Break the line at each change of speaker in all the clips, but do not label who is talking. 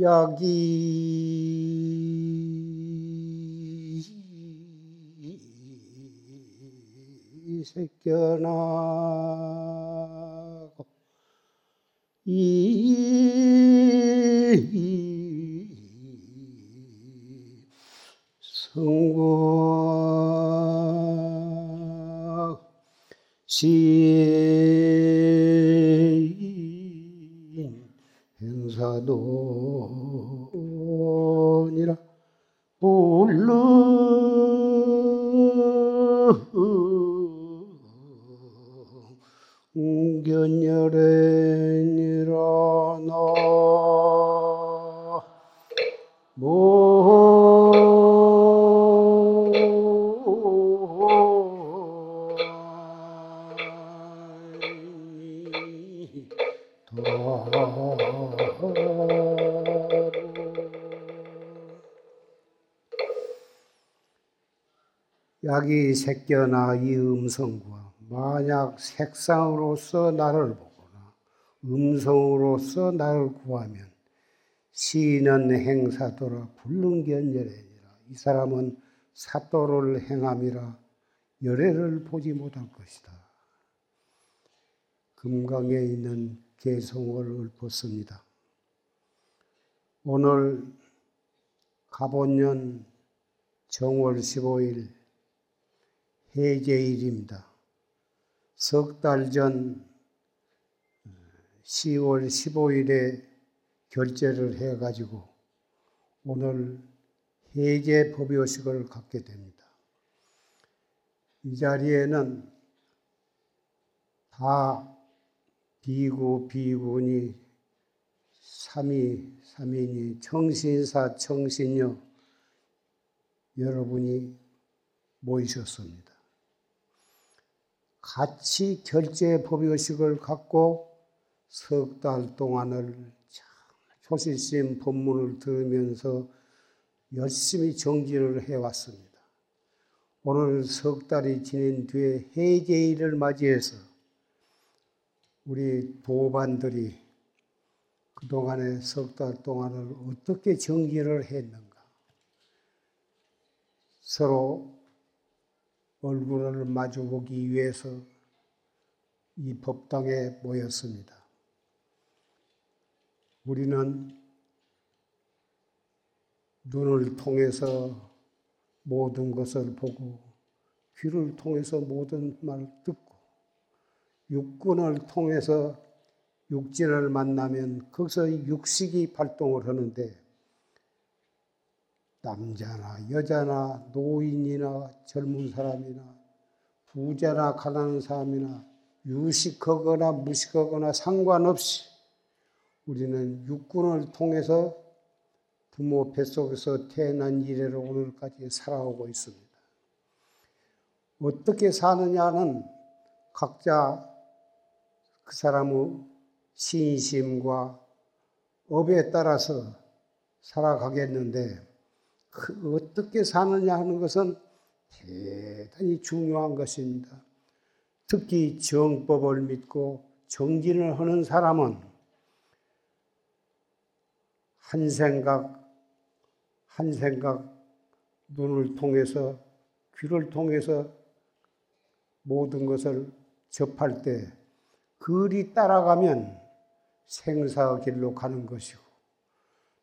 약이 새겨나고. 이. 성국 시인 행사돈 약이 새겨나 이 음성과 만약 색상으로서 나를 보거나 음성으로서 나를 구하면 시인은 행사도라 불능견열애니라 이 사람은 사도를 행함이라 열애를 보지 못할 것이다. 금강에 있는 개성을 읊었습니다. 오늘 가본년 정월 15일 해제일입니다. 석 달 전 10월 15일에 결제를 해가지고 오늘 해제 법요식을 갖게 됩니다. 이 자리에는 다 비구, 비구니, 삼위, 삼인이, 청신사, 청신녀 여러분이 모이셨습니다. 같이 결제 법요식을 갖고 석 달 동안을 초실심 법문을 들으면서 열심히 정진을 해왔습니다. 오늘 석 달이 지난 뒤에 해제일을 맞이해서 우리 도반들이 그동안의 석 달 동안을 어떻게 정진을 했는가. 서로 얼굴을 마주보기 위해서 이 법당에 모였습니다. 우리는 눈을 통해서 모든 것을 보고 귀를 통해서 모든 말을 듣고 육군을 통해서 육진을 만나면 거기서 육식이 발동을 하는데 남자나 여자나 노인이나 젊은 사람이나 부자나 가난한 사람이나 유식하거나 무식하거나 상관없이 우리는 육군을 통해서 부모 뱃속에서 태어난 이래로 오늘까지 살아오고 있습니다. 어떻게 사느냐는 각자 그 사람의 신심과 업에 따라서 살아가겠는데 그 어떻게 사느냐 하는 것은 대단히 중요한 것입니다. 특히 정법을 믿고 정진을 하는 사람은 한 생각, 한 생각, 눈을 통해서, 귀를 통해서 모든 것을 접할 때, 글이 따라가면 생사의 길로 가는 것이고,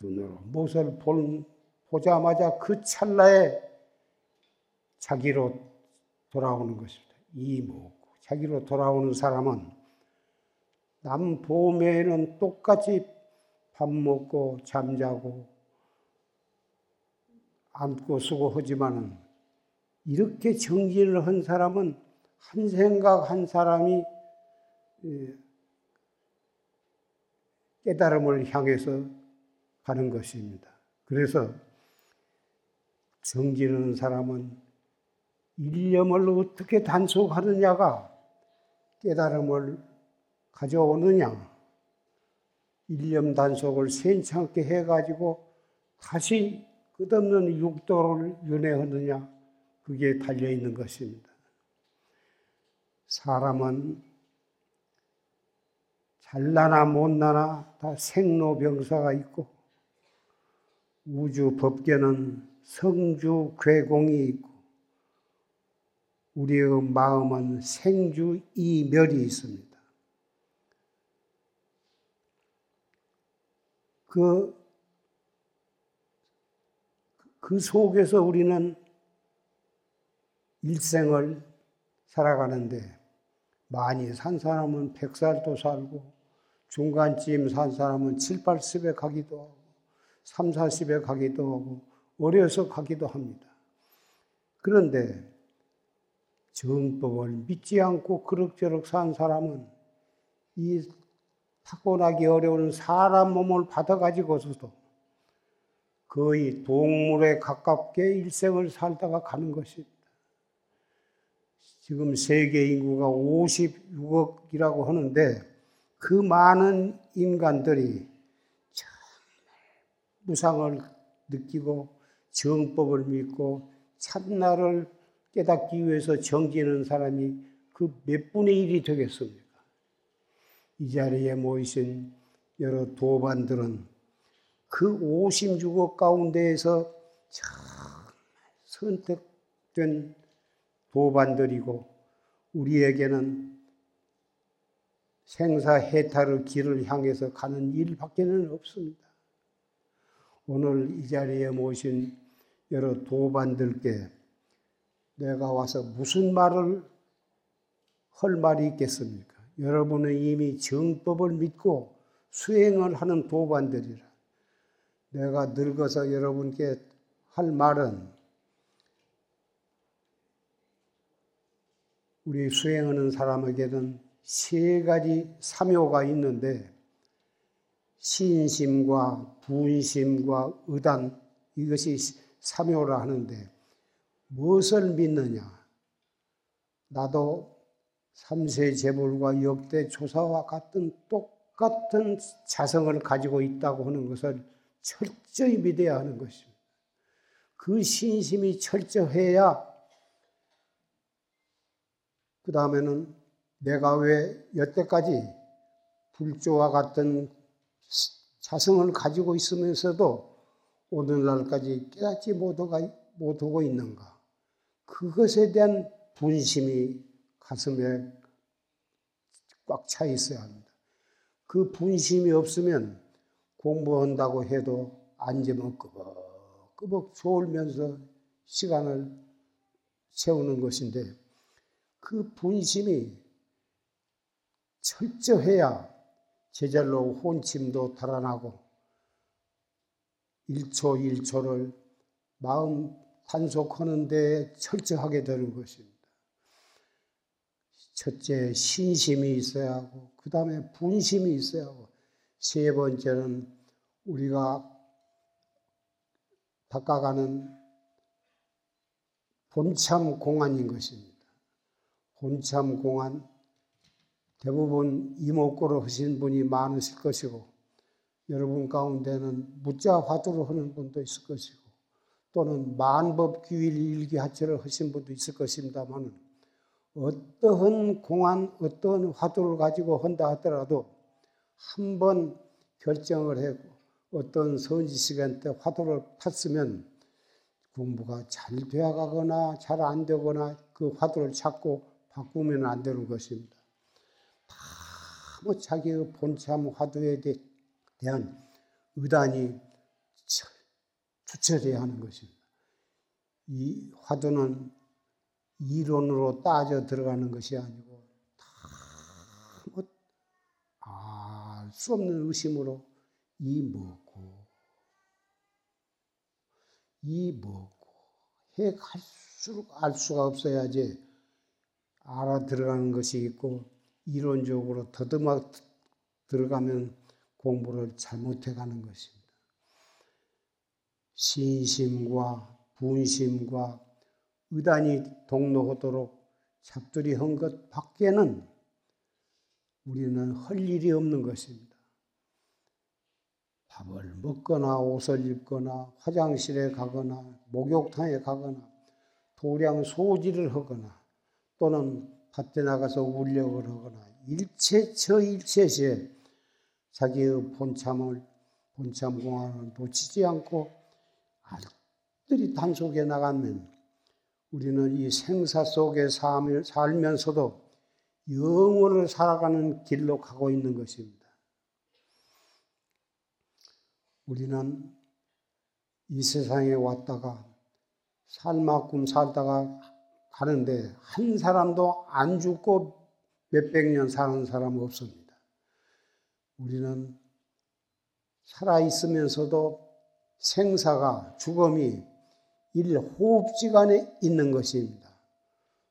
눈으로 무엇을 본 보자마자 그 찰나에 자기로 돌아오는 것입니다. 이목. 자기로 돌아오는 사람은 남 봄에는 똑같이 밥 먹고 잠자고 앉고 쓰고 하지만은 이렇게 정진을 한 사람은 한 생각 한 사람이 예, 깨달음을 향해서 가는 것입니다. 그래서 정지는 사람은 일념을 어떻게 단속하느냐가 깨달음을 가져오느냐. 일념 단속을 센찮게 해가지고 다시 끝없는 육도를 윤회하느냐. 그게 달려있는 것입니다. 사람은 잘나나 못나나 다 생로병사가 있고 우주 법계는 성주 괴공이 있고 우리의 마음은 생주 이멸이 있습니다. 그, 그 속에서 우리는 일생을 살아가는데 많이 산 사람은 100살도 살고 중간쯤 산 사람은 7, 80에 가기도 하고 3, 40에 가기도 하고 어려서 가기도 합니다. 그런데 정법을 믿지 않고 그럭저럭 산 사람은 이 타고나기 어려운 사람 몸을 받아가지고서도 거의 동물에 가깝게 일생을 살다가 가는 것입니다. 지금 세계 인구가 56억이라고 하는데 그 많은 인간들이 정말 무상을 느끼고 정법을 믿고 참나를 깨닫기 위해서 정지는 사람이 그 몇 분의 일이 되겠습니까? 이 자리에 모이신 여러 도반들은 그 56억 가운데에서 정말 선택된 도반들이고 우리에게는 생사해탈의 길을 향해서 가는 일밖에는 없습니다. 오늘 이 자리에 모신 여러 도반들께 내가 와서 무슨 말을 할 말이 있겠습니까? 여러분은 이미 정법을 믿고 수행을 하는 도반들이라. 내가 늙어서 여러분께 할 말은 우리 수행하는 사람에게는 세 가지 사묘가 있는데 신심과 분심과 의단 이것이 사묘라 하는데 무엇을 믿느냐? 나도 삼세 재물과 역대 조사와 같은 똑같은 자성을 가지고 있다고 하는 것을 철저히 믿어야 하는 것입니다. 그 신심이 철저해야 그 다음에는 내가 왜 여태까지 불조와 같은 자성을 가지고 있으면서도 오늘날까지 깨닫지 못하고 있는가? 그것에 대한 분심이 가슴에 꽉 차 있어야 합니다. 그 분심이 없으면 공부한다고 해도 앉으면 끄벅 끄벅 졸면서 시간을 채우는 것인데 그 분심이 철저해야 제절로 혼침도 달아나고 1초 1초를 마음 단속하는 데 철저하게 되는 것입니다. 첫째 신심이 있어야 하고 그 다음에 분심이 있어야 하고 세 번째는 우리가 닦아가는 본참 공안인 것입니다. 본참 공안 대부분 이목구를 하신 분이 많으실 것이고 여러분 가운데는 무자 화두를 하는 분도 있을 것이고 또는 만법 규일 일기하체를 하신 분도 있을 것입니다만 어떠한 공안, 어떠한 화두를 가지고 한다 하더라도 한 번 결정을 하고 어떤 선지 시간 때 화두를 탔으면 공부가 잘 되어가거나 잘 안 되거나 그 화두를 찾고 바꾸면 안 되는 것입니다. 뭐 자기의 본참 화두에 대한 의단이 투철해야 하는 것입니다. 이 화두는 이론으로 따져 들어가는 것이 아니고 다알수 없는 의심으로 이 뭐고 이 뭐고 해 갈수록 알 수가 없어야지 알아 들어가는 것이 있고 이론적으로 더듬어 들어가면 공부를 잘못해 가는 것입니다. 신심과 분심과 의단이 동로하도록 잡들이 한 것 밖에는 우리는 할 일이 없는 것입니다. 밥을 먹거나 옷을 입거나 화장실에 가거나 목욕탕에 가거나 도량 소지를 하거나 또는 밭에 나가서 울력을 하거나 일체 저 일체시에 자기의 본참을 본참 공안을 놓치지 않고 알뜰히 단속해 나가면 우리는 이 생사 속에 살면서도 영원을 살아가는 길로 가고 있는 것입니다. 우리는 이 세상에 왔다가 살만큼 살다가 가는데 한 사람도 안 죽고 몇백 년 사는 사람 없습니다. 우리는 살아있으면서도 생사가, 죽음이 일 호흡지간에 있는 것입니다.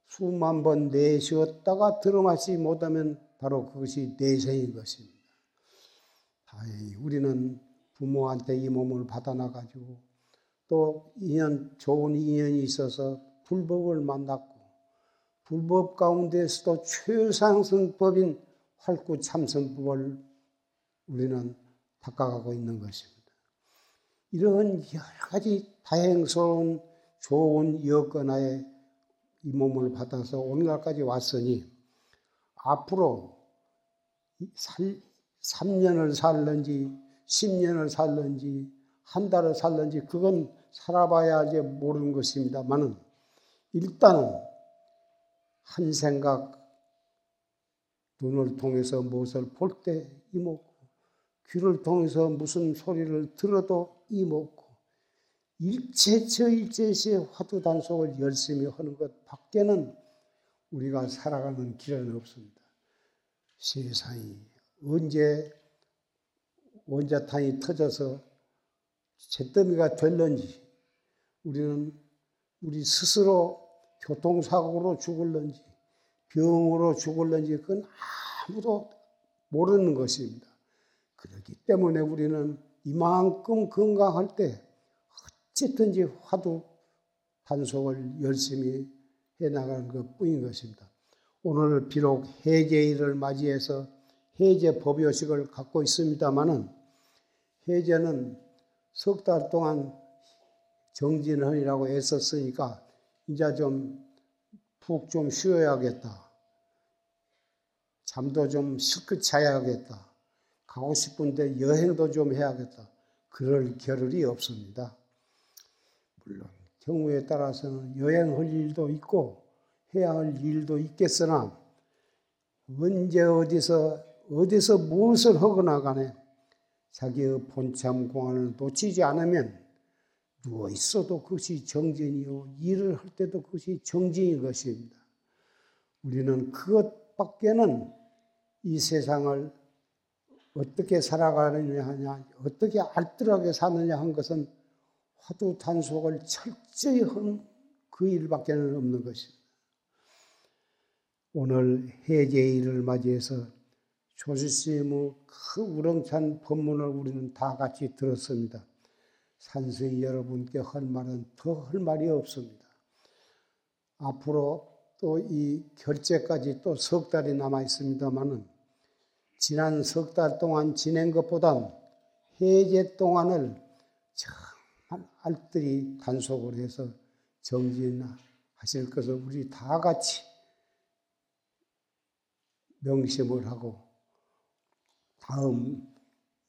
수만 번 내쉬었다가 들어마지 못하면 바로 그것이 내생인 것입니다. 다행히 우리는 부모한테 이 몸을 받아놔가지고 또 인연, 좋은 인연이 있어서 불법을 만났고 불법 가운데서도 최상승법인 활구참선법을 우리는 닦아가고 있는 것입니다. 이런 여러 가지 다행스러운 좋은 여건하에 이 몸을 받아서 오늘날까지 왔으니 앞으로 살, 3년을 살는지 10년을 살는지 한 달을 살는지 그건 살아봐야 이제 모르는 것입니다만은 일단은 한 생각 눈을 통해서 무엇을 볼 때 이먹고 귀를 통해서 무슨 소리를 들어도 이먹고 일체처 일체시 화두 단속을 열심히 하는 것 밖에는 우리가 살아가는 길은 없습니다. 세상이 언제 원자탄이 터져서 잿더미가 될는지 우리는 우리 스스로 교통사고로 죽을는지 병으로 죽을는지 그건 아무도 모르는 것입니다. 그렇기 때문에 우리는 이만큼 건강할 때 어쨌든지 화두 단속을 열심히 해나가는 것 뿐인 것입니다. 오늘 비록 해제일을 맞이해서 해제 법요식을 갖고 있습니다만은 해제는 석 달 동안 정진헌이라고 애썼으니까 이제 좀푹좀 쉬어야겠다. 잠도 좀 실컷 자야겠다. 가고 싶은데 여행도 좀 해야겠다. 그럴 겨를이 없습니다. 물론 경우에 따라서는 여행할 일도 있고 해야 할 일도 있겠으나 언제 어디서 어디서 무엇을 하거나 간에 자기의 본참 공안을 놓치지 않으면 누워 있어도 그것이 정진이요 일을 할 때도 그것이 정진인 것입니다. 우리는 그것밖에는 이 세상을 어떻게 살아가느냐 하냐, 어떻게 알뜰하게 사느냐 한 것은 화두 단속을 철저히 하는 그 일밖에는 없는 것입니다. 오늘 해제일을 맞이해서 조실스님의 그 우렁찬 법문을 우리는 다 같이 들었습니다. 산수이 여러분께 할 말은 더 할 말이 없습니다. 앞으로 또 이 결제까지 또 석 달이 남아 있습니다만은 지난 석 달 동안 지낸 것보다 해제 동안을 알뜰히 단속을 해서 정진하실 것을 우리 다 같이 명심을 하고 다음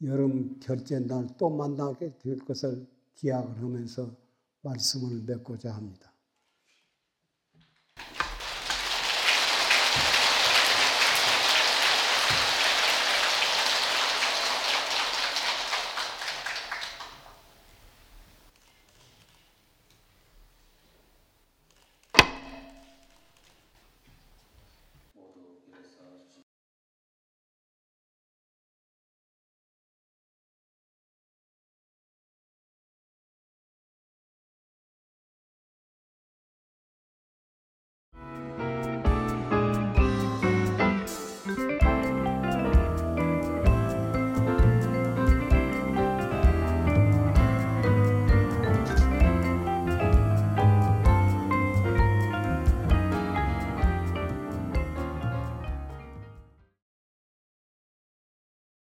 여름 결제 날 또 만나게 될 것을 기약을 하면서 말씀을 맺고자 합니다.